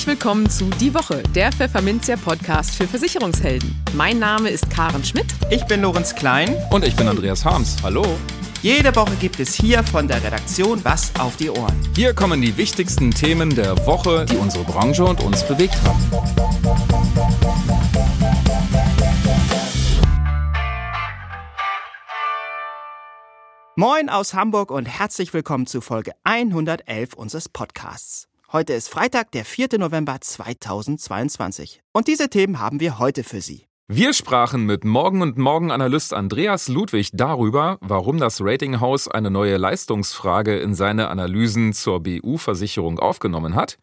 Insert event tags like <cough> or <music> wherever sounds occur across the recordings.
Herzlich willkommen zu Die Woche, der Pfefferminzia Podcast für Versicherungshelden. Mein Name ist Karen Schmidt. Ich bin Lorenz Klein. Und ich bin Andreas Harms. Hallo. Jede Woche gibt es hier von der Redaktion was auf die Ohren. Hier kommen die wichtigsten Themen der Woche, die unsere Branche und uns bewegt haben. Moin aus Hamburg und herzlich willkommen zu Folge 111 unseres Podcasts. Heute ist Freitag, der 4. November 2022. Und diese Themen haben wir heute für Sie. Wir sprachen mit Morgen und Morgen Analyst Andreas Ludwig darüber, warum das Ratinghaus eine neue Leistungsfrage in seine Analysen zur BU-Versicherung aufgenommen hat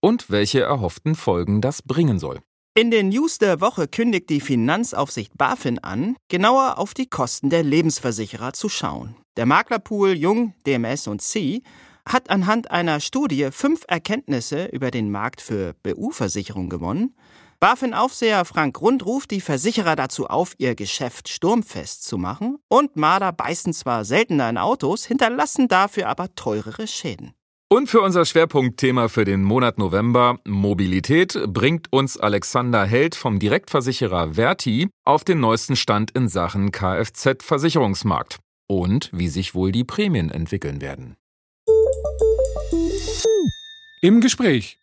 und welche erhofften Folgen das bringen soll. In den News der Woche kündigt die Finanzaufsicht BaFin an, genauer auf die Kosten der Lebensversicherer zu schauen. Der Maklerpool Jung, DMS und C hat anhand einer Studie fünf Erkenntnisse über den Markt für BU-Versicherung gewonnen. BaFin-Aufseher Frank Rund ruft die Versicherer dazu auf, ihr Geschäft sturmfest zu machen. Und Marder beißen zwar seltener in Autos, hinterlassen dafür aber teurere Schäden. Und für unser Schwerpunktthema für den Monat November, Mobilität, bringt uns Alexander Held vom Direktversicherer Verti auf den neuesten Stand in Sachen Kfz-Versicherungsmarkt und wie sich wohl die Prämien entwickeln werden. Im Gespräch.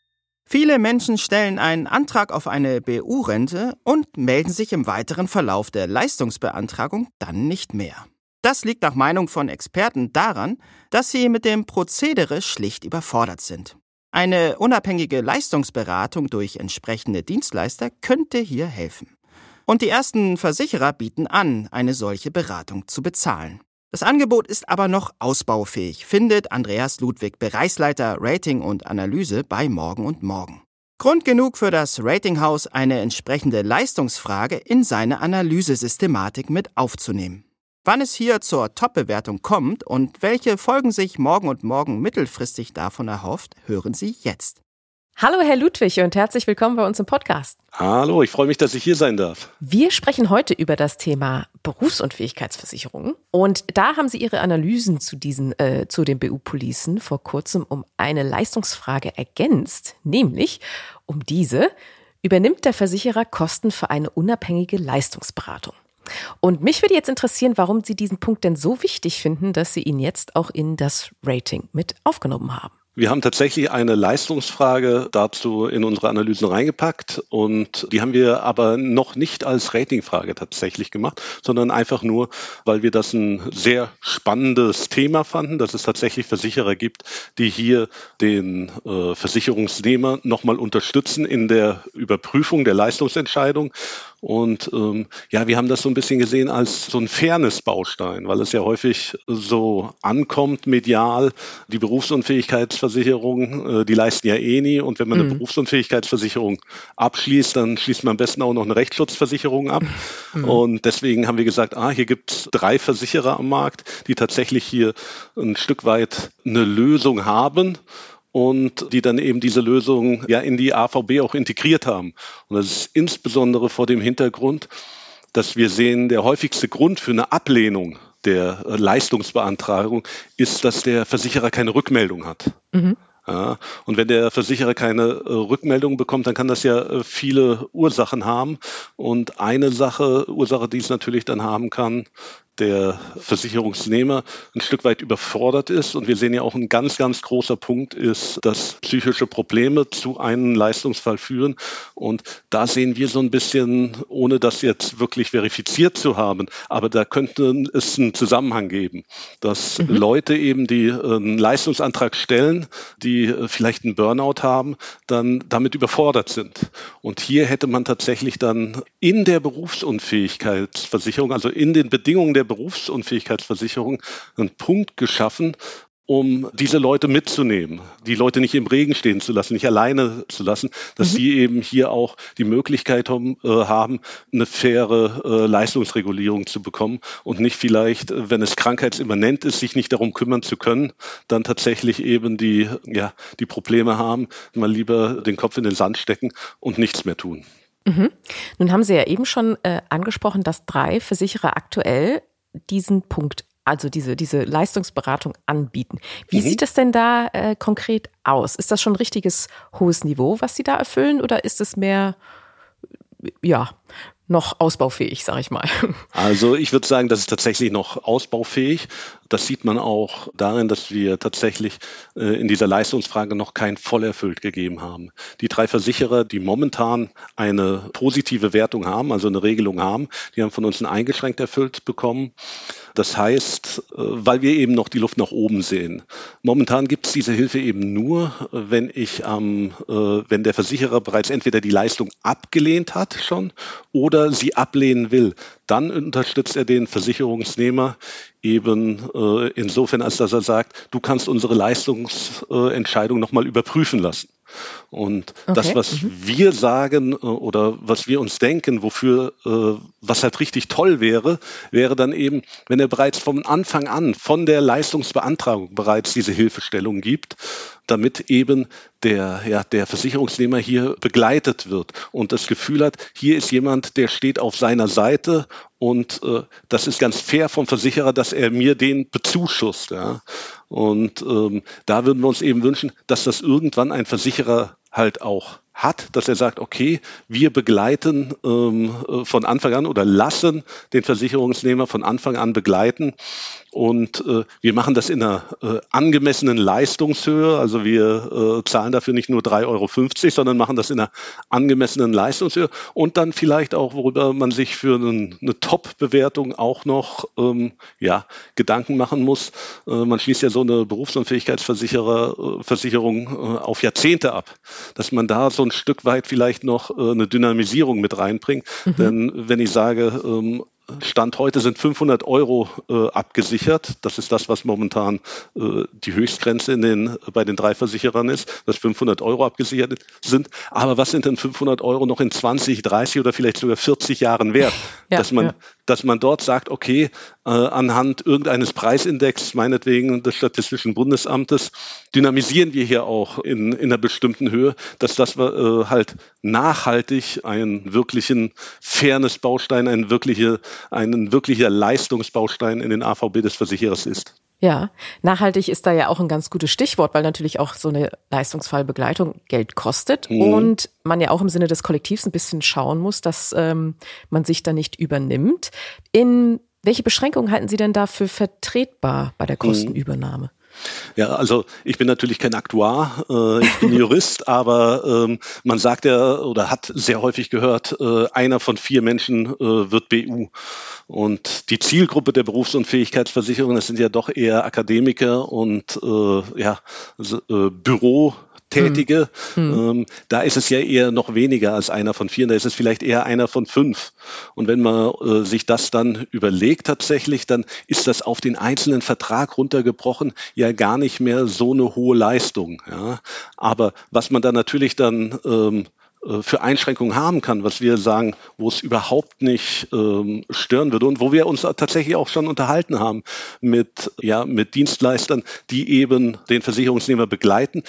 Viele Menschen stellen einen Antrag auf eine BU-Rente und melden sich im weiteren Verlauf der Leistungsbeantragung dann nicht mehr. Das liegt nach Meinung von Experten daran, dass sie mit dem Prozedere schlicht überfordert sind. Eine unabhängige Leistungsberatung durch entsprechende Dienstleister könnte hier helfen. Und die ersten Versicherer bieten an, eine solche Beratung zu bezahlen. Das Angebot ist aber noch ausbaufähig, findet Andreas Ludwig, Bereichsleiter Rating und Analyse bei Morgen und Morgen. Grund genug für das Ratinghaus, eine entsprechende Leistungsfrage in seine Analysesystematik mit aufzunehmen. Wann es hier zur Top-Bewertung kommt und welche Folgen sich Morgen und Morgen mittelfristig davon erhofft, hören Sie jetzt. Hallo, Herr Ludwig, und herzlich willkommen bei uns im Podcast. Hallo, ich freue mich, dass ich hier sein darf. Wir sprechen heute über das Thema Berufsunfähigkeitsversicherung. Und da haben Sie Ihre Analysen zu diesen, äh, zu den BU-Policen vor kurzem um eine Leistungsfrage ergänzt, nämlich um diese, übernimmt der Versicherer Kosten für eine unabhängige Leistungsberatung? Und mich würde jetzt interessieren, warum Sie diesen Punkt denn so wichtig finden, dass Sie ihn jetzt auch in das Rating mit aufgenommen haben. Wir haben tatsächlich eine Leistungsfrage dazu in unsere Analysen reingepackt und die haben wir aber noch nicht als Ratingfrage tatsächlich gemacht, sondern einfach nur, weil wir das ein sehr spannendes Thema fanden, dass es tatsächlich Versicherer gibt, die hier den äh, Versicherungsnehmer nochmal unterstützen in der Überprüfung der Leistungsentscheidung. Und ähm, ja, wir haben das so ein bisschen gesehen als so ein Fairness-Baustein, weil es ja häufig so ankommt medial, die Berufsunfähigkeit Berufsunfähigkeitsversicherung, äh, die leisten ja eh nie. Und wenn man eine mhm. Berufsunfähigkeitsversicherung abschließt, dann schließt man am besten auch noch eine Rechtsschutzversicherung ab. Mhm. Und deswegen haben wir gesagt, ah, hier gibt es drei Versicherer am Markt, die tatsächlich hier ein Stück weit eine Lösung haben und die dann eben diese Lösung ja in die AVB auch integriert haben. Und das ist insbesondere vor dem Hintergrund, dass wir sehen, der häufigste Grund für eine Ablehnung der äh, Leistungsbeantragung ist, dass der Versicherer keine Rückmeldung hat. Mhm. Ja, und wenn der Versicherer keine äh, Rückmeldung bekommt, dann kann das ja äh, viele Ursachen haben. Und eine Sache, Ursache, die es natürlich dann haben kann, der Versicherungsnehmer ein Stück weit überfordert ist. Und wir sehen ja auch ein ganz, ganz großer Punkt ist, dass psychische Probleme zu einem Leistungsfall führen. Und da sehen wir so ein bisschen, ohne das jetzt wirklich verifiziert zu haben, aber da könnte es einen Zusammenhang geben, dass mhm. Leute eben, die einen Leistungsantrag stellen, die vielleicht einen Burnout haben, dann damit überfordert sind. Und hier hätte man tatsächlich dann in der Berufsunfähigkeitsversicherung, also in den Bedingungen der Berufsunfähigkeitsversicherung einen Punkt geschaffen, um diese Leute mitzunehmen, die Leute nicht im Regen stehen zu lassen, nicht alleine zu lassen, dass mhm. sie eben hier auch die Möglichkeit haben, äh, haben eine faire äh, Leistungsregulierung zu bekommen und nicht vielleicht, wenn es krankheitsimmanent ist, sich nicht darum kümmern zu können, dann tatsächlich eben die, ja, die Probleme haben, mal lieber den Kopf in den Sand stecken und nichts mehr tun. Mhm. Nun haben Sie ja eben schon äh, angesprochen, dass drei Versicherer aktuell diesen Punkt also diese, diese Leistungsberatung anbieten. Wie mhm. sieht das denn da äh, konkret aus? Ist das schon ein richtiges hohes Niveau, was Sie da erfüllen, oder ist es mehr, ja, noch ausbaufähig, sage ich mal. <laughs> Also ich würde sagen, das ist tatsächlich noch ausbaufähig. Das sieht man auch darin, dass wir tatsächlich äh, in dieser Leistungsfrage noch kein Vollerfüllt gegeben haben. Die drei Versicherer, die momentan eine positive Wertung haben, also eine Regelung haben, die haben von uns ein eingeschränkt erfüllt bekommen. Das heißt, äh, weil wir eben noch die Luft nach oben sehen. Momentan gibt es diese Hilfe eben nur, wenn ich am, äh, wenn der Versicherer bereits entweder die Leistung abgelehnt hat schon oder sie ablehnen will. Dann unterstützt er den Versicherungsnehmer eben äh, insofern, als dass er sagt, du kannst unsere Leistungsentscheidung nochmal überprüfen lassen. Und okay. das, was mhm. wir sagen äh, oder was wir uns denken, wofür, äh, was halt richtig toll wäre, wäre dann eben, wenn er bereits vom Anfang an, von der Leistungsbeantragung bereits diese Hilfestellung gibt, damit eben der, ja, der Versicherungsnehmer hier begleitet wird und das Gefühl hat, hier ist jemand, der steht auf seiner Seite und äh, das ist ganz fair vom Versicherer, dass er mir den bezuschusst. Ja. Und ähm, da würden wir uns eben wünschen, dass das irgendwann ein Versicherer halt auch hat, dass er sagt, okay, wir begleiten ähm, äh, von Anfang an oder lassen den Versicherungsnehmer von Anfang an begleiten und äh, wir machen das in einer äh, angemessenen Leistungshöhe. Also wir äh, zahlen dafür nicht nur 3,50 Euro, sondern machen das in einer angemessenen Leistungshöhe. Und dann vielleicht auch, worüber man sich für einen, eine Top-Bewertung auch noch ähm, ja, Gedanken machen muss. Äh, man schließt ja so eine Berufsunfähigkeitsversicherung äh, auf Jahrzehnte ab, dass man da so ein Stück weit vielleicht noch äh, eine Dynamisierung mit reinbringt. Mhm. Denn wenn ich sage, ähm, Stand heute sind 500 Euro äh, abgesichert. Das ist das, was momentan äh, die Höchstgrenze in den, bei den drei Versicherern ist, dass 500 Euro abgesichert sind. Aber was sind denn 500 Euro noch in 20, 30 oder vielleicht sogar 40 Jahren wert? Ja, dass, man, ja. Dass man dort sagt, okay, äh, anhand irgendeines Preisindex, meinetwegen des Statistischen Bundesamtes, dynamisieren wir hier auch in, in einer bestimmten Höhe, dass das äh, halt nachhaltig einen wirklichen Fairness-Baustein, ein wirkliche ein wirklicher Leistungsbaustein in den AVB des Versicherers ist. Ja, nachhaltig ist da ja auch ein ganz gutes Stichwort, weil natürlich auch so eine Leistungsfallbegleitung Geld kostet mhm. und man ja auch im Sinne des Kollektivs ein bisschen schauen muss, dass ähm, man sich da nicht übernimmt. In welche Beschränkungen halten Sie denn da für vertretbar bei der mhm. Kostenübernahme? Ja, also ich bin natürlich kein Aktuar, äh, ich bin <laughs> Jurist, aber ähm, man sagt ja oder hat sehr häufig gehört, äh, einer von vier Menschen äh, wird BU. Und die Zielgruppe der Berufsunfähigkeitsversicherung, das sind ja doch eher Akademiker und äh, ja, also, äh, Büro Tätige. Mhm. Ähm, da ist es ja eher noch weniger als einer von vier, da ist es vielleicht eher einer von fünf. Und wenn man äh, sich das dann überlegt tatsächlich, dann ist das auf den einzelnen Vertrag runtergebrochen ja gar nicht mehr so eine hohe Leistung. Ja. Aber was man da natürlich dann ähm, äh, für Einschränkungen haben kann, was wir sagen, wo es überhaupt nicht ähm, stören würde und wo wir uns tatsächlich auch schon unterhalten haben mit, ja, mit Dienstleistern, die eben den Versicherungsnehmer begleiten,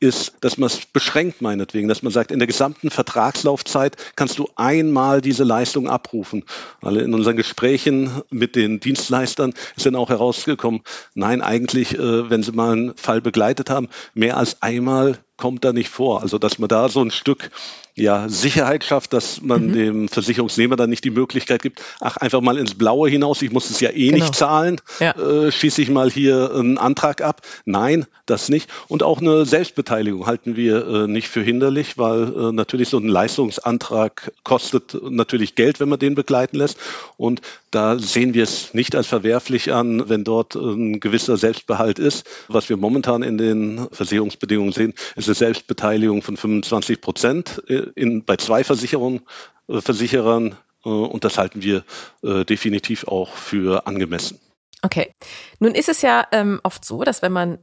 ist, dass man es beschränkt meinetwegen, dass man sagt, in der gesamten Vertragslaufzeit kannst du einmal diese Leistung abrufen. Weil in unseren Gesprächen mit den Dienstleistern ist dann auch herausgekommen, nein, eigentlich, äh, wenn sie mal einen Fall begleitet haben, mehr als einmal kommt da nicht vor. Also dass man da so ein Stück ja, Sicherheit schafft, dass man mhm. dem Versicherungsnehmer dann nicht die Möglichkeit gibt, ach, einfach mal ins Blaue hinaus, ich muss es ja eh genau. nicht zahlen, ja. äh, schieße ich mal hier einen Antrag ab. Nein, das nicht. Und auch eine Selbstbeteiligung halten wir äh, nicht für hinderlich, weil äh, natürlich so ein Leistungsantrag kostet natürlich Geld, wenn man den begleiten lässt. Und da sehen wir es nicht als verwerflich an, wenn dort ein gewisser Selbstbehalt ist. Was wir momentan in den Versicherungsbedingungen sehen, ist eine Selbstbeteiligung von 25 Prozent in, bei zwei Versicherungen, äh, Versicherern äh, und das halten wir äh, definitiv auch für angemessen. Okay. Nun ist es ja ähm, oft so, dass wenn man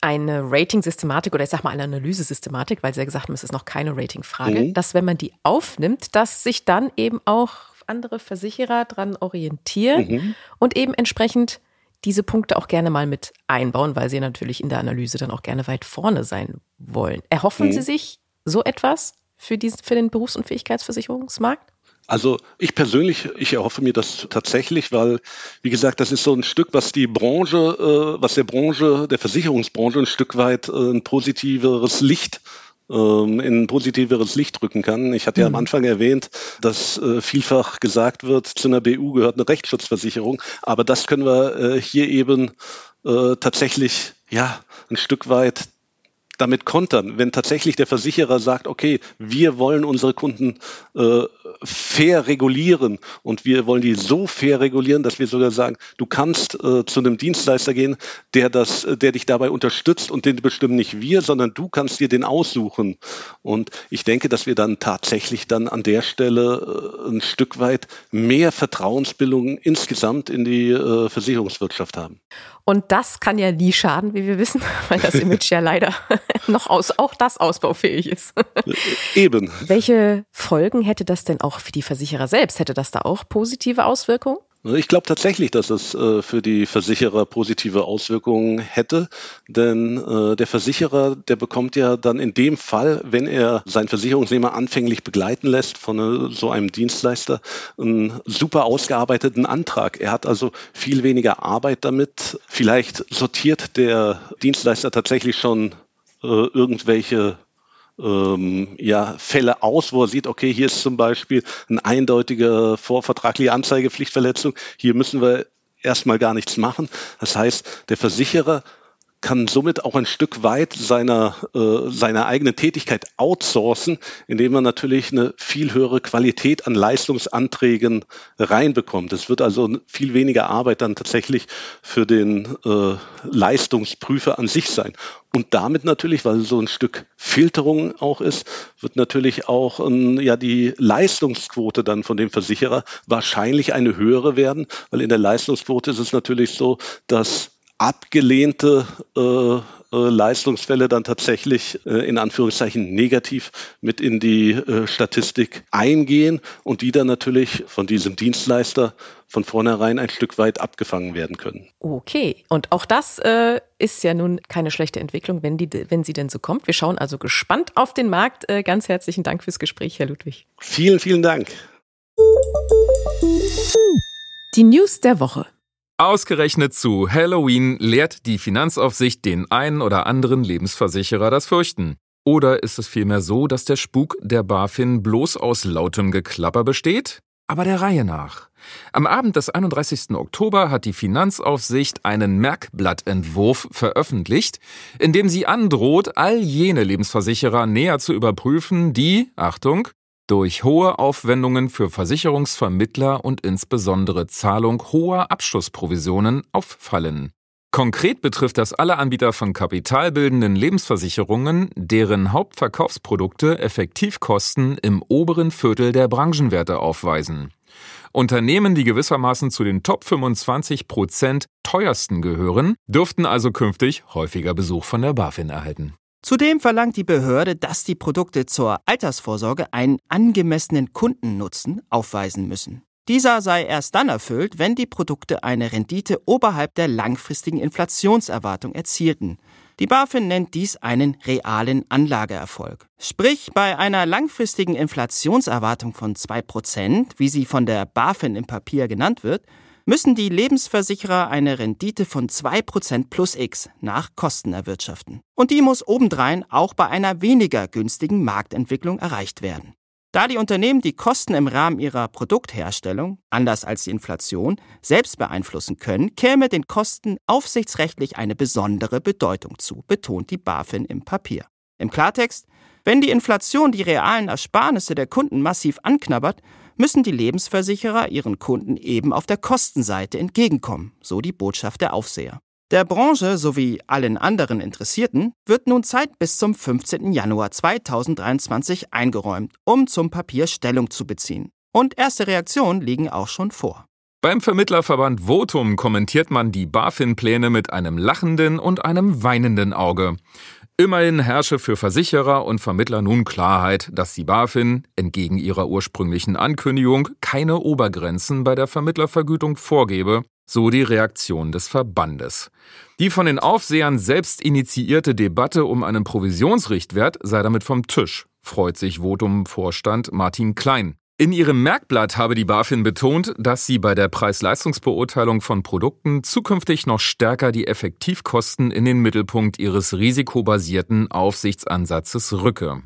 eine Rating-Systematik oder ich sag mal eine Analysesystematik, weil Sie ja gesagt haben, es ist noch keine Rating-Frage, mhm. dass wenn man die aufnimmt, dass sich dann eben auch andere Versicherer dran orientieren mhm. und eben entsprechend diese Punkte auch gerne mal mit einbauen, weil sie natürlich in der Analyse dann auch gerne weit vorne sein wollen. Erhoffen mhm. Sie sich so etwas für, diesen, für den Berufs- und Fähigkeitsversicherungsmarkt? Also ich persönlich, ich erhoffe mir das tatsächlich, weil, wie gesagt, das ist so ein Stück, was die Branche, äh, was der Branche, der Versicherungsbranche ein Stück weit äh, ein positiveres Licht ähm, in ein positiveres Licht rücken kann. Ich hatte ja am mhm. Anfang erwähnt, dass äh, vielfach gesagt wird, zu einer BU gehört eine Rechtsschutzversicherung, aber das können wir äh, hier eben äh, tatsächlich ja ein Stück weit damit kontern, wenn tatsächlich der Versicherer sagt, okay, wir wollen unsere Kunden äh, fair regulieren und wir wollen die so fair regulieren, dass wir sogar sagen, du kannst äh, zu einem Dienstleister gehen, der das, der dich dabei unterstützt und den bestimmen nicht wir, sondern du kannst dir den aussuchen. Und ich denke, dass wir dann tatsächlich dann an der Stelle äh, ein Stück weit mehr Vertrauensbildung insgesamt in die äh, Versicherungswirtschaft haben. Und das kann ja nie schaden, wie wir wissen, <laughs> weil das Image ja leider <laughs> noch aus, auch das ausbaufähig ist. Eben. Welche Folgen hätte das denn auch für die Versicherer selbst? Hätte das da auch positive Auswirkungen? Ich glaube tatsächlich, dass es äh, für die Versicherer positive Auswirkungen hätte, denn äh, der Versicherer, der bekommt ja dann in dem Fall, wenn er seinen Versicherungsnehmer anfänglich begleiten lässt von äh, so einem Dienstleister, einen super ausgearbeiteten Antrag. Er hat also viel weniger Arbeit damit. Vielleicht sortiert der Dienstleister tatsächlich schon äh, irgendwelche ähm, ja, Fälle aus, wo er sieht, okay, hier ist zum Beispiel eine eindeutige vorvertragliche Anzeigepflichtverletzung, hier müssen wir erstmal gar nichts machen. Das heißt, der Versicherer kann somit auch ein Stück weit seiner, äh, seiner eigenen Tätigkeit outsourcen, indem man natürlich eine viel höhere Qualität an Leistungsanträgen reinbekommt. Es wird also viel weniger Arbeit dann tatsächlich für den äh, Leistungsprüfer an sich sein. Und damit natürlich, weil so ein Stück Filterung auch ist, wird natürlich auch ähm, ja die Leistungsquote dann von dem Versicherer wahrscheinlich eine höhere werden, weil in der Leistungsquote ist es natürlich so, dass abgelehnte äh, äh, Leistungsfälle dann tatsächlich äh, in Anführungszeichen negativ mit in die äh, Statistik eingehen und die dann natürlich von diesem Dienstleister von vornherein ein Stück weit abgefangen werden können. Okay, und auch das äh, ist ja nun keine schlechte Entwicklung, wenn, die, wenn sie denn so kommt. Wir schauen also gespannt auf den Markt. Äh, ganz herzlichen Dank fürs Gespräch, Herr Ludwig. Vielen, vielen Dank. Die News der Woche. Ausgerechnet zu Halloween lehrt die Finanzaufsicht den einen oder anderen Lebensversicherer das Fürchten. Oder ist es vielmehr so, dass der Spuk der BaFin bloß aus lautem Geklapper besteht? Aber der Reihe nach. Am Abend des 31. Oktober hat die Finanzaufsicht einen Merkblattentwurf veröffentlicht, in dem sie androht, all jene Lebensversicherer näher zu überprüfen, die, Achtung, durch hohe Aufwendungen für Versicherungsvermittler und insbesondere Zahlung hoher Abschlussprovisionen auffallen. Konkret betrifft das alle Anbieter von kapitalbildenden Lebensversicherungen, deren Hauptverkaufsprodukte Effektivkosten im oberen Viertel der Branchenwerte aufweisen. Unternehmen, die gewissermaßen zu den Top 25 Prozent teuersten gehören, dürften also künftig häufiger Besuch von der BaFin erhalten. Zudem verlangt die Behörde, dass die Produkte zur Altersvorsorge einen angemessenen Kundennutzen aufweisen müssen. Dieser sei erst dann erfüllt, wenn die Produkte eine Rendite oberhalb der langfristigen Inflationserwartung erzielten. Die BaFin nennt dies einen realen Anlageerfolg. Sprich, bei einer langfristigen Inflationserwartung von 2%, wie sie von der BaFin im Papier genannt wird, müssen die Lebensversicherer eine Rendite von 2% plus X nach Kosten erwirtschaften. Und die muss obendrein auch bei einer weniger günstigen Marktentwicklung erreicht werden. Da die Unternehmen die Kosten im Rahmen ihrer Produktherstellung, anders als die Inflation, selbst beeinflussen können, käme den Kosten aufsichtsrechtlich eine besondere Bedeutung zu, betont die BaFin im Papier. Im Klartext, wenn die Inflation die realen Ersparnisse der Kunden massiv anknabbert, müssen die Lebensversicherer ihren Kunden eben auf der Kostenseite entgegenkommen, so die Botschaft der Aufseher. Der Branche sowie allen anderen Interessierten wird nun Zeit bis zum 15. Januar 2023 eingeräumt, um zum Papier Stellung zu beziehen. Und erste Reaktionen liegen auch schon vor. Beim Vermittlerverband Votum kommentiert man die BaFin-Pläne mit einem lachenden und einem weinenden Auge. Immerhin herrsche für Versicherer und Vermittler nun Klarheit, dass die BaFin, entgegen ihrer ursprünglichen Ankündigung, keine Obergrenzen bei der Vermittlervergütung vorgebe, so die Reaktion des Verbandes. Die von den Aufsehern selbst initiierte Debatte um einen Provisionsrichtwert sei damit vom Tisch, freut sich Votum-Vorstand Martin Klein. In ihrem Merkblatt habe die BaFin betont, dass sie bei der Preis-Leistungsbeurteilung von Produkten zukünftig noch stärker die Effektivkosten in den Mittelpunkt ihres risikobasierten Aufsichtsansatzes rücke.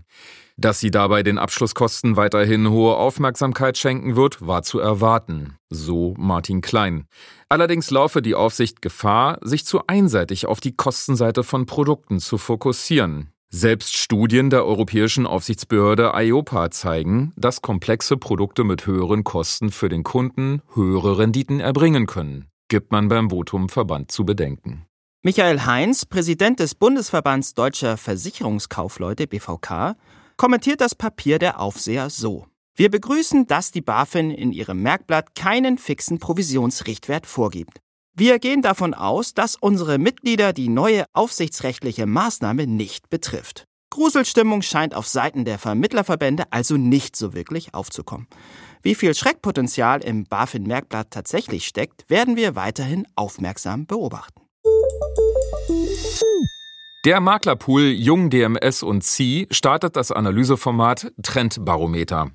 Dass sie dabei den Abschlusskosten weiterhin hohe Aufmerksamkeit schenken wird, war zu erwarten, so Martin Klein. Allerdings laufe die Aufsicht Gefahr, sich zu einseitig auf die Kostenseite von Produkten zu fokussieren. Selbst Studien der Europäischen Aufsichtsbehörde IOPA zeigen, dass komplexe Produkte mit höheren Kosten für den Kunden höhere Renditen erbringen können, gibt man beim Votum Verband zu bedenken. Michael Heinz, Präsident des Bundesverbands Deutscher Versicherungskaufleute BVK, kommentiert das Papier der Aufseher so. Wir begrüßen, dass die BaFin in ihrem Merkblatt keinen fixen Provisionsrichtwert vorgibt. Wir gehen davon aus, dass unsere Mitglieder die neue aufsichtsrechtliche Maßnahme nicht betrifft. Gruselstimmung scheint auf Seiten der Vermittlerverbände also nicht so wirklich aufzukommen. Wie viel Schreckpotenzial im BaFin-Merkblatt tatsächlich steckt, werden wir weiterhin aufmerksam beobachten. Der Maklerpool Jung DMS und C startet das Analyseformat Trendbarometer.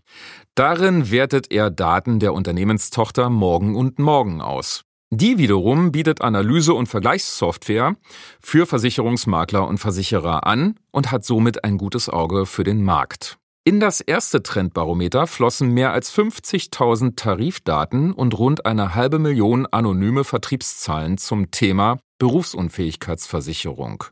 Darin wertet er Daten der Unternehmenstochter Morgen und Morgen aus. Die wiederum bietet Analyse- und Vergleichssoftware für Versicherungsmakler und Versicherer an und hat somit ein gutes Auge für den Markt. In das erste Trendbarometer flossen mehr als 50.000 Tarifdaten und rund eine halbe Million anonyme Vertriebszahlen zum Thema Berufsunfähigkeitsversicherung.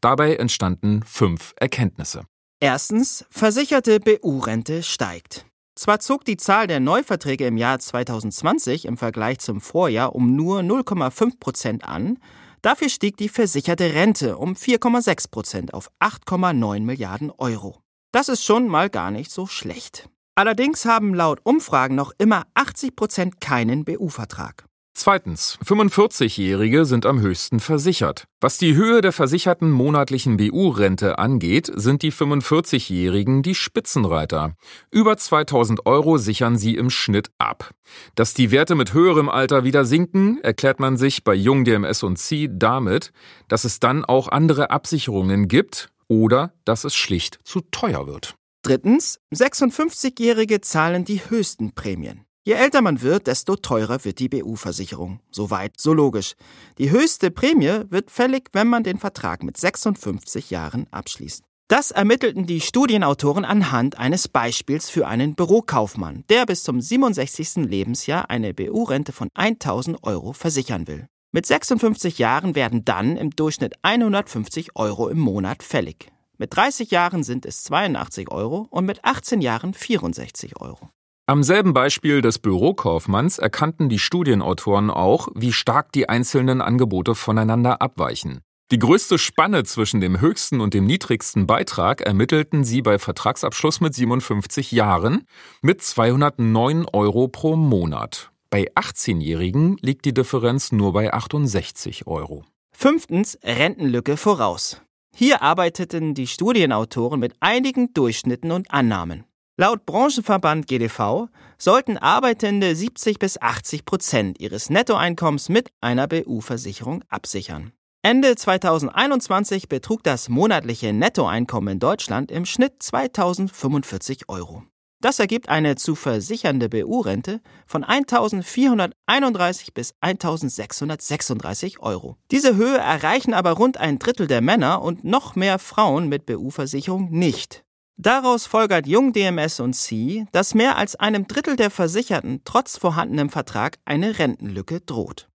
Dabei entstanden fünf Erkenntnisse. Erstens, versicherte BU-Rente steigt. Zwar zog die Zahl der Neuverträge im Jahr 2020 im Vergleich zum Vorjahr um nur 0,5 Prozent an, dafür stieg die versicherte Rente um 4,6 Prozent auf 8,9 Milliarden Euro. Das ist schon mal gar nicht so schlecht. Allerdings haben laut Umfragen noch immer 80 Prozent keinen BU-Vertrag. Zweitens, 45-Jährige sind am höchsten versichert. Was die Höhe der versicherten monatlichen BU-Rente angeht, sind die 45-Jährigen die Spitzenreiter. Über 2000 Euro sichern sie im Schnitt ab. Dass die Werte mit höherem Alter wieder sinken, erklärt man sich bei Jung DMS und C damit, dass es dann auch andere Absicherungen gibt oder dass es schlicht zu teuer wird. Drittens, 56-Jährige zahlen die höchsten Prämien. Je älter man wird, desto teurer wird die BU-Versicherung. Soweit, so logisch. Die höchste Prämie wird fällig, wenn man den Vertrag mit 56 Jahren abschließt. Das ermittelten die Studienautoren anhand eines Beispiels für einen Bürokaufmann, der bis zum 67. Lebensjahr eine BU-Rente von 1000 Euro versichern will. Mit 56 Jahren werden dann im Durchschnitt 150 Euro im Monat fällig. Mit 30 Jahren sind es 82 Euro und mit 18 Jahren 64 Euro. Am selben Beispiel des Bürokaufmanns erkannten die Studienautoren auch, wie stark die einzelnen Angebote voneinander abweichen. Die größte Spanne zwischen dem höchsten und dem niedrigsten Beitrag ermittelten sie bei Vertragsabschluss mit 57 Jahren mit 209 Euro pro Monat. Bei 18-Jährigen liegt die Differenz nur bei 68 Euro. Fünftens Rentenlücke voraus. Hier arbeiteten die Studienautoren mit einigen Durchschnitten und Annahmen. Laut Branchenverband GDV sollten Arbeitende 70 bis 80 Prozent ihres Nettoeinkommens mit einer BU-Versicherung absichern. Ende 2021 betrug das monatliche Nettoeinkommen in Deutschland im Schnitt 2045 Euro. Das ergibt eine zu versichernde BU-Rente von 1431 bis 1636 Euro. Diese Höhe erreichen aber rund ein Drittel der Männer und noch mehr Frauen mit BU-Versicherung nicht. Daraus folgert Jung DMS und C, dass mehr als einem Drittel der Versicherten trotz vorhandenem Vertrag eine Rentenlücke droht.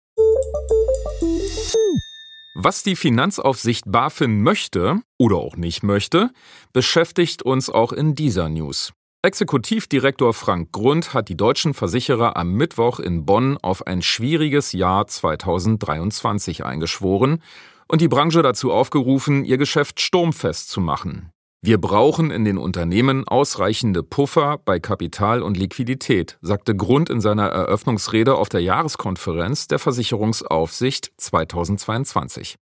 Was die Finanzaufsicht BaFin möchte oder auch nicht möchte, beschäftigt uns auch in dieser News. Exekutivdirektor Frank Grund hat die deutschen Versicherer am Mittwoch in Bonn auf ein schwieriges Jahr 2023 eingeschworen und die Branche dazu aufgerufen, ihr Geschäft sturmfest zu machen. Wir brauchen in den Unternehmen ausreichende Puffer bei Kapital und Liquidität, sagte Grund in seiner Eröffnungsrede auf der Jahreskonferenz der Versicherungsaufsicht 2022.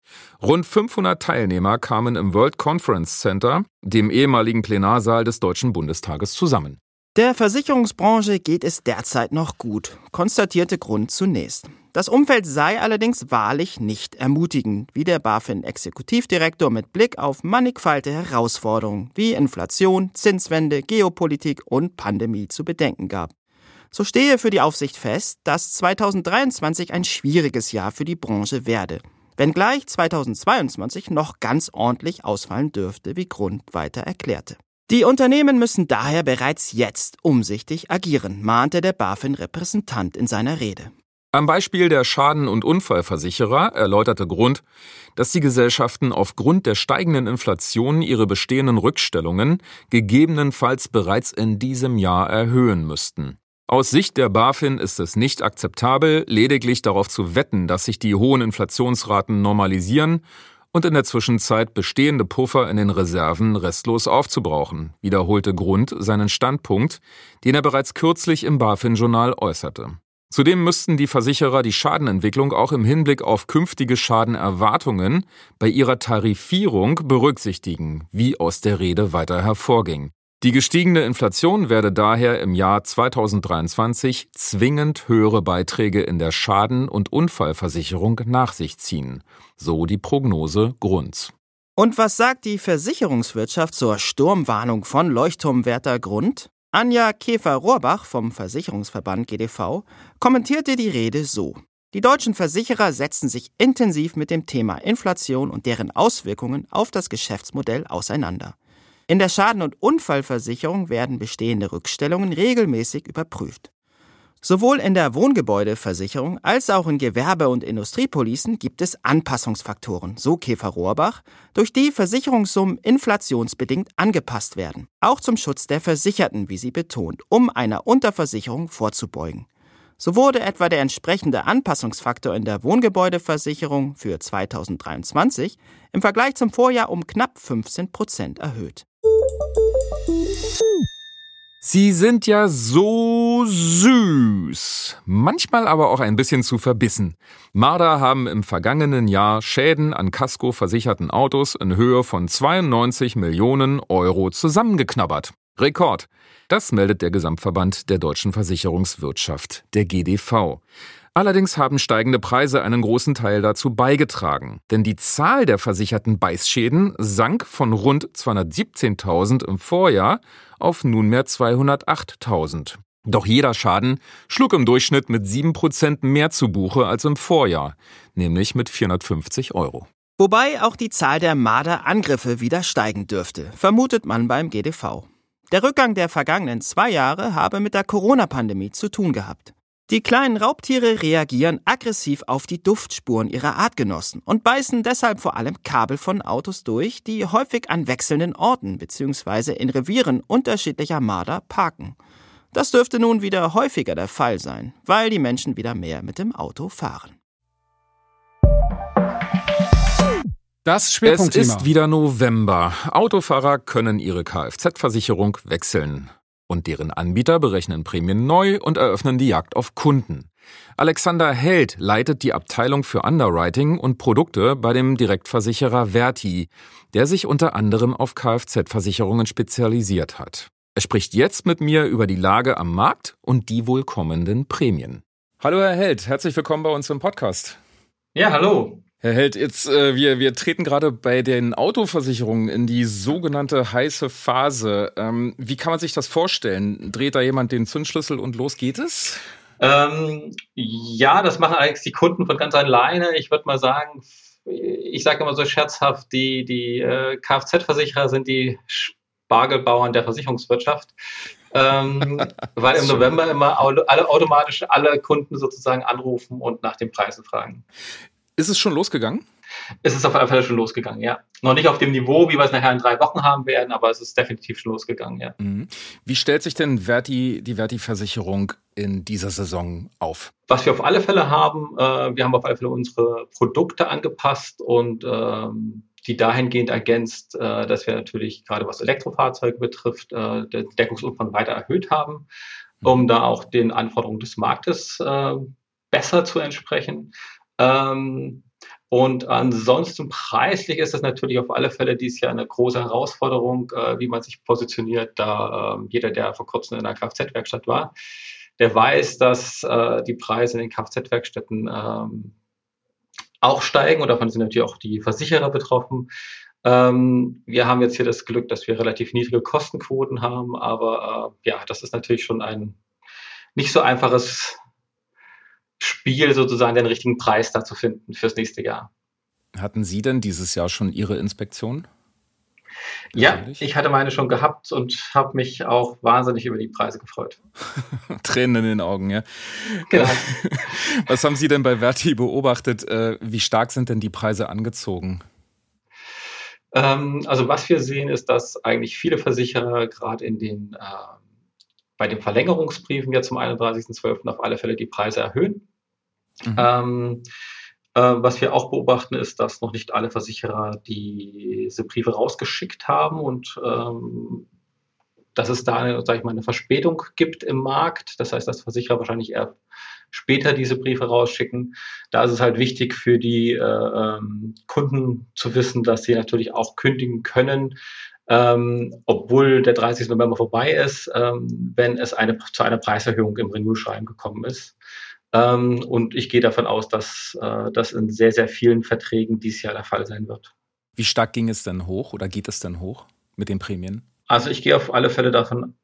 Rund 500 Teilnehmer kamen im World Conference Center, dem ehemaligen Plenarsaal des Deutschen Bundestages, zusammen. Der Versicherungsbranche geht es derzeit noch gut, konstatierte Grund zunächst. Das Umfeld sei allerdings wahrlich nicht ermutigend, wie der BaFin-Exekutivdirektor mit Blick auf mannigfalte Herausforderungen wie Inflation, Zinswende, Geopolitik und Pandemie zu bedenken gab. So stehe für die Aufsicht fest, dass 2023 ein schwieriges Jahr für die Branche werde, wenngleich 2022 noch ganz ordentlich ausfallen dürfte, wie Grund weiter erklärte. Die Unternehmen müssen daher bereits jetzt umsichtig agieren, mahnte der BaFin-Repräsentant in seiner Rede. Am Beispiel der Schaden- und Unfallversicherer erläuterte Grund, dass die Gesellschaften aufgrund der steigenden Inflation ihre bestehenden Rückstellungen gegebenenfalls bereits in diesem Jahr erhöhen müssten. Aus Sicht der BaFin ist es nicht akzeptabel, lediglich darauf zu wetten, dass sich die hohen Inflationsraten normalisieren und in der Zwischenzeit bestehende Puffer in den Reserven restlos aufzubrauchen, wiederholte Grund seinen Standpunkt, den er bereits kürzlich im BaFin-Journal äußerte. Zudem müssten die Versicherer die Schadenentwicklung auch im Hinblick auf künftige Schadenerwartungen bei ihrer Tarifierung berücksichtigen, wie aus der Rede weiter hervorging. Die gestiegene Inflation werde daher im Jahr 2023 zwingend höhere Beiträge in der Schaden- und Unfallversicherung nach sich ziehen, so die Prognose Grunds. Und was sagt die Versicherungswirtschaft zur Sturmwarnung von Leuchtturmwärter Grund? Anja Käfer-Rohrbach vom Versicherungsverband GDV kommentierte die Rede so. Die deutschen Versicherer setzen sich intensiv mit dem Thema Inflation und deren Auswirkungen auf das Geschäftsmodell auseinander. In der Schaden- und Unfallversicherung werden bestehende Rückstellungen regelmäßig überprüft. Sowohl in der Wohngebäudeversicherung als auch in Gewerbe- und Industriepolicen gibt es Anpassungsfaktoren, so Käfer Rohrbach, durch die Versicherungssummen inflationsbedingt angepasst werden, auch zum Schutz der Versicherten, wie sie betont, um einer Unterversicherung vorzubeugen. So wurde etwa der entsprechende Anpassungsfaktor in der Wohngebäudeversicherung für 2023 im Vergleich zum Vorjahr um knapp 15 Prozent erhöht. Sie sind ja so süß, manchmal aber auch ein bisschen zu verbissen. Marder haben im vergangenen Jahr Schäden an Casco versicherten Autos in Höhe von 92 Millionen Euro zusammengeknabbert. Rekord. Das meldet der Gesamtverband der deutschen Versicherungswirtschaft, der GDV. Allerdings haben steigende Preise einen großen Teil dazu beigetragen, denn die Zahl der versicherten Beißschäden sank von rund 217.000 im Vorjahr auf nunmehr 208.000. Doch jeder Schaden schlug im Durchschnitt mit 7% mehr zu Buche als im Vorjahr, nämlich mit 450 Euro. Wobei auch die Zahl der Marderangriffe wieder steigen dürfte, vermutet man beim GDV. Der Rückgang der vergangenen zwei Jahre habe mit der Corona-Pandemie zu tun gehabt. Die kleinen Raubtiere reagieren aggressiv auf die Duftspuren ihrer Artgenossen und beißen deshalb vor allem Kabel von Autos durch, die häufig an wechselnden Orten bzw. in Revieren unterschiedlicher Marder parken. Das dürfte nun wieder häufiger der Fall sein, weil die Menschen wieder mehr mit dem Auto fahren. Das Schwerpunktthema. Es ist wieder November. Autofahrer können ihre Kfz-Versicherung wechseln und deren Anbieter berechnen Prämien neu und eröffnen die Jagd auf Kunden. Alexander Held leitet die Abteilung für Underwriting und Produkte bei dem Direktversicherer Verti, der sich unter anderem auf Kfz-Versicherungen spezialisiert hat. Er spricht jetzt mit mir über die Lage am Markt und die wohl kommenden Prämien. Hallo Herr Held, herzlich willkommen bei uns im Podcast. Ja, hallo. Herr Held, jetzt äh, wir, wir treten gerade bei den Autoversicherungen in die sogenannte heiße Phase. Ähm, wie kann man sich das vorstellen? Dreht da jemand den Zündschlüssel und los geht es? Ähm, ja, das machen eigentlich die Kunden von ganz alleine. Ich würde mal sagen, ich sage immer so scherzhaft, die, die äh, Kfz-Versicherer sind die Spargelbauern der Versicherungswirtschaft. ähm, <laughs> weil im November immer alle, automatisch alle Kunden sozusagen anrufen und nach den Preisen fragen. Ist es schon losgegangen? Es ist auf alle Fälle schon losgegangen, ja. Noch nicht auf dem Niveau, wie wir es nachher in drei Wochen haben werden, aber es ist definitiv schon losgegangen, ja. Mhm. Wie stellt sich denn Verti, die Verti-Versicherung in dieser Saison auf? Was wir auf alle Fälle haben, äh, wir haben auf alle Fälle unsere Produkte angepasst und ähm, die dahingehend ergänzt, äh, dass wir natürlich gerade was Elektrofahrzeuge betrifft, äh, den Deckungsumfang weiter erhöht haben, um mhm. da auch den Anforderungen des Marktes äh, besser zu entsprechen. Ähm, Und ansonsten preislich ist das natürlich auf alle Fälle dieses Jahr eine große Herausforderung, äh, wie man sich positioniert, da äh, jeder, der vor kurzem in einer Kfz-Werkstatt war, der weiß, dass äh, die Preise in den Kfz-Werkstätten ähm, auch steigen und davon sind natürlich auch die Versicherer betroffen. Ähm, wir haben jetzt hier das Glück, dass wir relativ niedrige Kostenquoten haben, aber äh, ja, das ist natürlich schon ein nicht so einfaches Spiel, sozusagen den richtigen Preis da zu finden fürs nächste Jahr. Hatten Sie denn dieses Jahr schon Ihre Inspektion? Ja, ich hatte meine schon gehabt und habe mich auch wahnsinnig über die Preise gefreut. <laughs> Tränen in den Augen, ja. Genau. <laughs> Was haben Sie denn bei Verti beobachtet? Äh, wie stark sind denn die Preise angezogen? Ähm, also was wir sehen, ist, dass eigentlich viele Versicherer gerade in den äh, bei den Verlängerungsbriefen ja zum 31.12. auf alle Fälle die Preise erhöhen. Mhm. Ähm, äh, was wir auch beobachten, ist, dass noch nicht alle Versicherer diese Briefe rausgeschickt haben und ähm, dass es da, eine, sag ich mal, eine Verspätung gibt im Markt. Das heißt, dass Versicherer wahrscheinlich eher später diese Briefe rausschicken. Da ist es halt wichtig für die äh, ähm, Kunden zu wissen, dass sie natürlich auch kündigen können, ähm, obwohl der 30. November vorbei ist, ähm, wenn es eine, zu einer Preiserhöhung im Renewschreiben gekommen ist. Ähm, und ich gehe davon aus, dass äh, das in sehr, sehr vielen Verträgen dieses Jahr der Fall sein wird. Wie stark ging es denn hoch oder geht es denn hoch mit den Prämien? Also ich gehe auf alle Fälle davon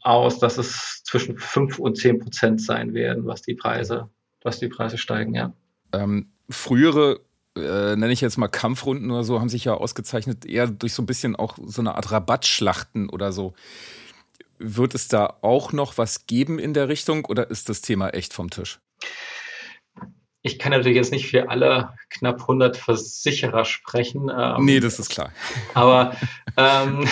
aus, dass es zwischen 5 und 10 Prozent sein werden, was die Preise, was die Preise steigen, ja. Ähm, frühere äh, nenne ich jetzt mal Kampfrunden oder so, haben sich ja ausgezeichnet, eher durch so ein bisschen auch so eine Art Rabattschlachten oder so. Wird es da auch noch was geben in der Richtung oder ist das Thema echt vom Tisch? Ich kann natürlich jetzt nicht für alle knapp 100 Versicherer sprechen. Ähm, nee, das ist klar. Aber ähm,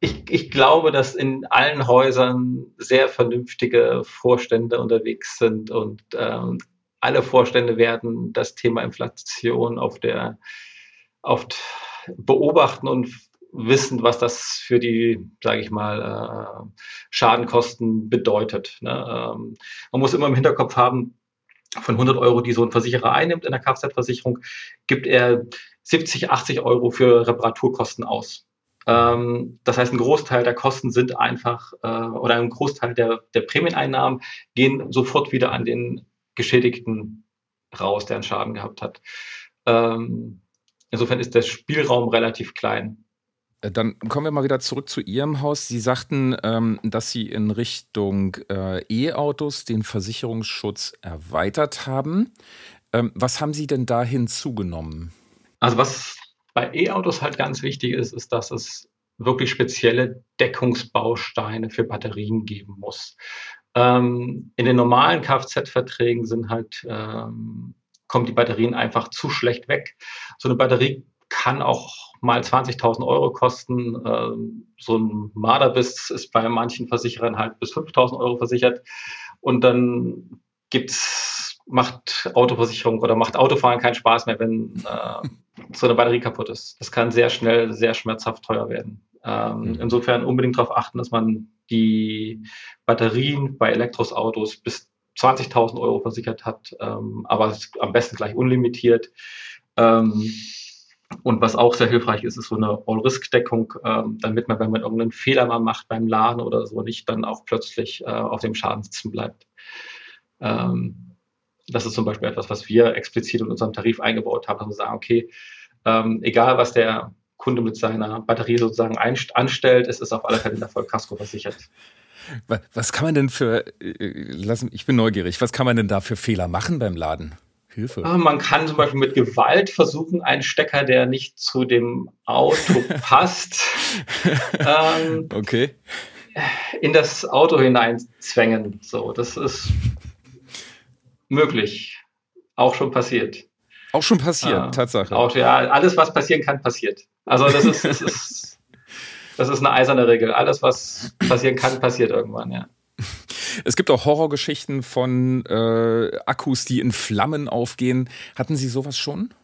ich, ich glaube, dass in allen Häusern sehr vernünftige Vorstände unterwegs sind und ähm, alle Vorstände werden das Thema Inflation auf der auf beobachten und wissen, was das für die, sage ich mal, äh, Schadenkosten bedeutet. Ne? Ähm, man muss immer im Hinterkopf haben, von 100 Euro, die so ein Versicherer einnimmt in der Kfz-Versicherung, gibt er 70, 80 Euro für Reparaturkosten aus. Ähm, das heißt, ein Großteil der Kosten sind einfach, äh, oder ein Großteil der, der Prämieneinnahmen gehen sofort wieder an den Geschädigten raus, der einen Schaden gehabt hat. Ähm, insofern ist der Spielraum relativ klein. Äh, dann kommen wir mal wieder zurück zu Ihrem Haus. Sie sagten, ähm, dass Sie in Richtung äh, E-Autos den Versicherungsschutz erweitert haben. Ähm, was haben Sie denn da hinzugenommen? Also was bei E-Autos halt ganz wichtig ist, ist, dass es wirklich spezielle Deckungsbausteine für Batterien geben muss. Ähm, in den normalen Kfz-Verträgen sind halt, ähm, kommen die Batterien einfach zu schlecht weg. So eine Batterie kann auch mal 20.000 Euro kosten. Ähm, so ein Marderbiss ist bei manchen Versicherern halt bis 5.000 Euro versichert. Und dann gibt's, macht Autoversicherung oder macht Autofahren keinen Spaß mehr, wenn äh, so eine Batterie kaputt ist. Das kann sehr schnell, sehr schmerzhaft teuer werden. Ähm, mhm. insofern unbedingt darauf achten, dass man die Batterien bei Elektroautos bis 20.000 Euro versichert hat, ähm, aber am besten gleich unlimitiert. Ähm, und was auch sehr hilfreich ist, ist so eine All-Risk-Deckung, ähm, damit man, wenn man irgendeinen Fehler mal macht beim Laden oder so, nicht dann auch plötzlich äh, auf dem Schaden sitzen bleibt. Ähm, das ist zum Beispiel etwas, was wir explizit in unserem Tarif eingebaut haben, dass wir sagen, okay, ähm, egal was der Kunde mit seiner Batterie sozusagen anstellt, es ist auf alle Fälle der Vollkasko versichert. Was kann man denn für, äh, ich bin neugierig, was kann man denn da für Fehler machen beim Laden? Hilfe. Ah, man kann zum Beispiel mit Gewalt versuchen, einen Stecker, der nicht zu dem Auto <laughs> passt, ähm, okay. in das Auto hineinzwängen. So, das ist möglich. Auch schon passiert. Auch schon passiert, äh, Tatsache. Auch, ja, alles, was passieren kann, passiert. Also das ist, das ist, das ist eine eiserne Regel. Alles, was passieren kann, passiert irgendwann, ja. Es gibt auch Horrorgeschichten von äh, Akkus, die in Flammen aufgehen. Hatten Sie sowas schon?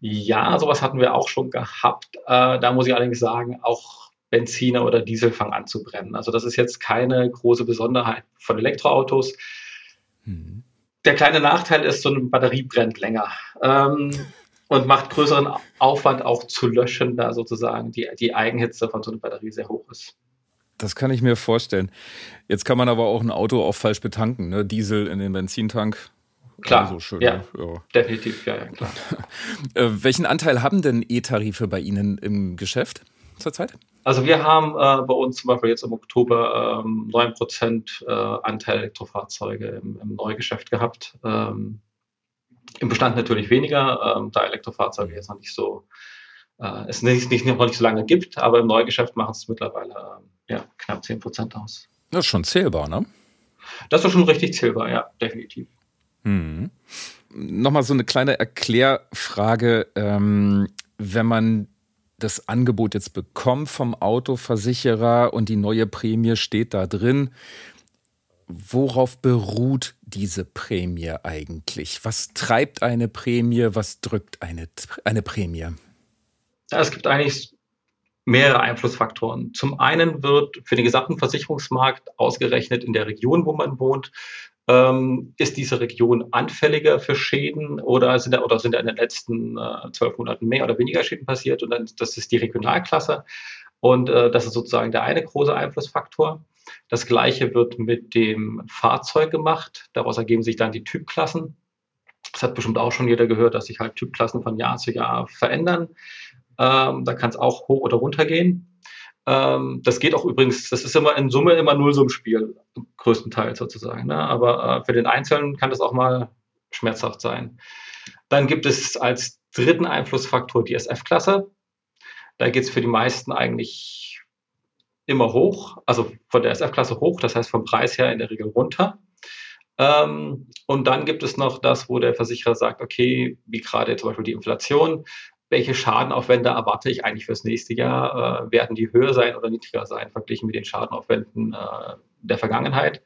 Ja, sowas hatten wir auch schon gehabt. Äh, da muss ich allerdings sagen, auch Benziner oder Diesel fangen an zu brennen. Also das ist jetzt keine große Besonderheit von Elektroautos. Mhm. Der kleine Nachteil ist, so eine Batterie brennt länger ähm, und macht größeren Aufwand auch zu löschen, da sozusagen die, die Eigenhitze von so einer Batterie sehr hoch ist. Das kann ich mir vorstellen. Jetzt kann man aber auch ein Auto auch falsch betanken, ne? Diesel in den Benzintank. Klar, so schön, ja, ja, definitiv, ja, ja klar. <laughs> Äh, welchen Anteil haben denn E-Tarife bei Ihnen im Geschäft zurzeit? Also wir haben äh, bei uns zum Beispiel jetzt im Oktober ähm, 9% äh, Anteil Elektrofahrzeuge im, im Neugeschäft gehabt. Ähm, Im Bestand natürlich weniger, ähm, da Elektrofahrzeuge jetzt noch nicht so, äh, es nicht, nicht, noch nicht so lange gibt, aber im Neugeschäft machen es mittlerweile äh, ja, knapp 10% aus. Das ist schon zählbar, ne? Das ist schon richtig zählbar, ja, definitiv. Hm. Nochmal so eine kleine Erklärfrage. Ähm, wenn man das Angebot jetzt bekommt vom Autoversicherer und die neue Prämie steht da drin. Worauf beruht diese Prämie eigentlich? Was treibt eine Prämie? Was drückt eine, eine Prämie? Ja, es gibt eigentlich mehrere Einflussfaktoren. Zum einen wird für den gesamten Versicherungsmarkt ausgerechnet in der Region, wo man wohnt, ähm, ist diese Region anfälliger für Schäden oder sind da, oder sind da in den letzten äh, zwölf äh, Monaten mehr oder weniger Schäden passiert? Und dann, das ist die Regionalklasse. Und äh, das ist sozusagen der eine große Einflussfaktor. Das gleiche wird mit dem Fahrzeug gemacht. Daraus ergeben sich dann die Typklassen. Das hat bestimmt auch schon jeder gehört, dass sich halt Typklassen von Jahr zu Jahr verändern. Ähm, da kann es auch hoch oder runter gehen. Ähm, das geht auch übrigens, das ist immer in Summe immer Nullsummspiel, größtenteils sozusagen. Ne? Aber äh, für den Einzelnen kann das auch mal schmerzhaft sein. Dann gibt es als dritten Einflussfaktor die SF-Klasse. Da geht es für die meisten eigentlich immer hoch, also von der SF-Klasse hoch, das heißt vom Preis her in der Regel runter. Ähm, und dann gibt es noch das, wo der Versicherer sagt, okay, wie gerade zum Beispiel die Inflation, welche Schadenaufwände erwarte ich eigentlich fürs nächste Jahr? Äh, werden die höher sein oder niedriger sein, verglichen mit den Schadenaufwänden äh, der Vergangenheit?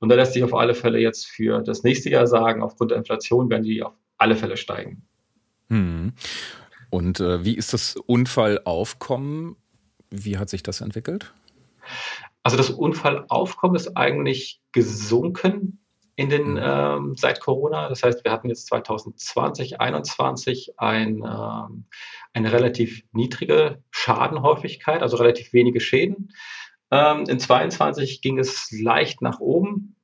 Und da lässt sich auf alle Fälle jetzt für das nächste Jahr sagen, aufgrund der Inflation werden die auf alle Fälle steigen. Hm. Und äh, wie ist das Unfallaufkommen? Wie hat sich das entwickelt? Also das Unfallaufkommen ist eigentlich gesunken in den mhm. ähm, seit Corona. Das heißt, wir hatten jetzt 2020, 2021 ein, ähm, eine relativ niedrige Schadenhäufigkeit, also relativ wenige Schäden. Ähm, in 22 ging es leicht nach oben.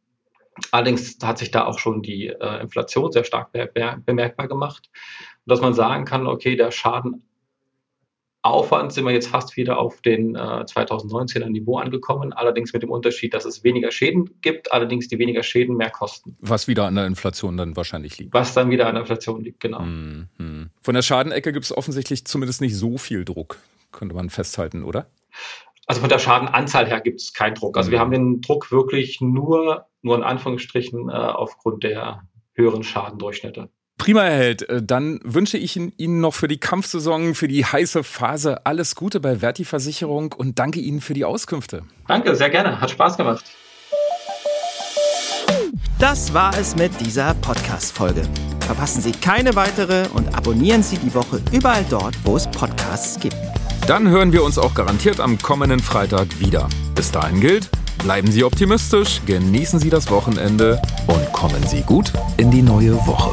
Allerdings hat sich da auch schon die äh, Inflation sehr stark be bemerkbar gemacht, dass man sagen kann, okay, der Schaden Aufwand sind wir jetzt fast wieder auf den äh, 2019er Niveau angekommen, allerdings mit dem Unterschied, dass es weniger Schäden gibt, allerdings die weniger Schäden mehr kosten. Was wieder an der Inflation dann wahrscheinlich liegt. Was dann wieder an der Inflation liegt, genau. Mm -hmm. Von der Schadenecke gibt es offensichtlich zumindest nicht so viel Druck, könnte man festhalten, oder? Also von der Schadenanzahl her gibt es keinen Druck. Also mhm. wir haben den Druck wirklich nur, nur in Anführungsstrichen äh, aufgrund der höheren Schadendurchschnitte. Prima, Herr Held. Äh, dann wünsche ich Ihnen noch für die Kampfsaison, für die heiße Phase alles Gute bei Verti Versicherung und danke Ihnen für die Auskünfte. Danke, sehr gerne. Hat Spaß gemacht. Das war es mit dieser Podcast-Folge. Verpassen Sie keine weitere und abonnieren Sie die Woche überall dort, wo es Podcasts gibt. Dann hören wir uns auch garantiert am kommenden Freitag wieder. Bis dahin gilt, bleiben Sie optimistisch, genießen Sie das Wochenende und Kommen Sie gut in die neue Woche.